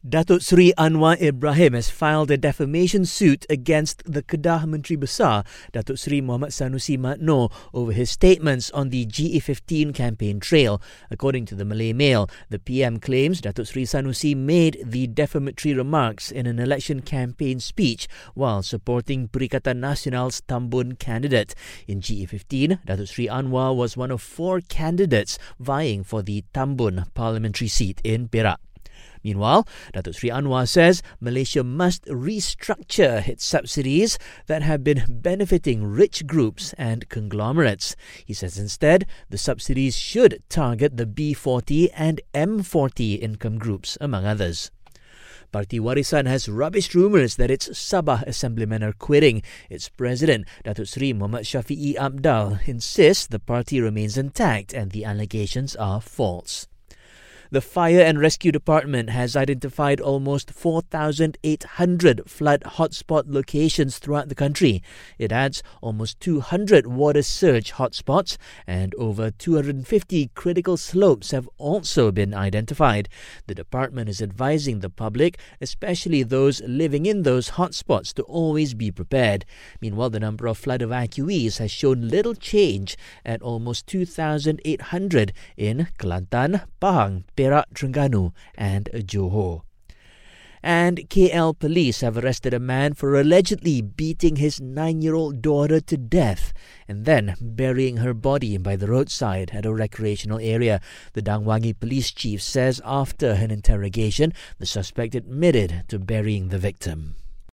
Datuk Sri Anwar Ibrahim has filed a defamation suit against the Kedah Menteri Besar, Datuk Sri Muhammad Sanusi Md Nor, over his statements on the GE15 campaign trail. According to the Malay Mail, the PM claims Datuk Sri Sanusi made the defamatory remarks in an election campaign speech while supporting Perikatan Nasional's Tambun candidate. In GE15, Datuk Sri Anwar was one of four candidates vying for the Tambun parliamentary seat in Perak. Meanwhile, Datuk Sri Anwar says Malaysia must restructure its subsidies that have been benefiting rich groups and conglomerates. He says instead, the subsidies should target the B40 and M40 income groups, among others. Parti Warisan has rubbished rumours that its Sabah assemblymen are quitting. Its president, Datuk Sri Muhammad Shafie Apdal, insists the party remains intact and the allegations are false. The Fire and Rescue Department has identified almost 4,800 flood hotspot locations throughout the country. It adds almost 200 water surge hotspots and over 250 critical slopes have also been identified. The department is advising the public, especially those living in those hotspots, to always be prepared. Meanwhile, the number of flood evacuees has shown little change at almost 2,800 in Kelantan, Pahang, Perak, Terengganu, and Johor. And KL police have arrested a man for allegedly beating his nine year old daughter to death and then burying her body by the roadside at a recreational area. The Dang Wangi police chief says after an interrogation, the suspect admitted to burying the victim.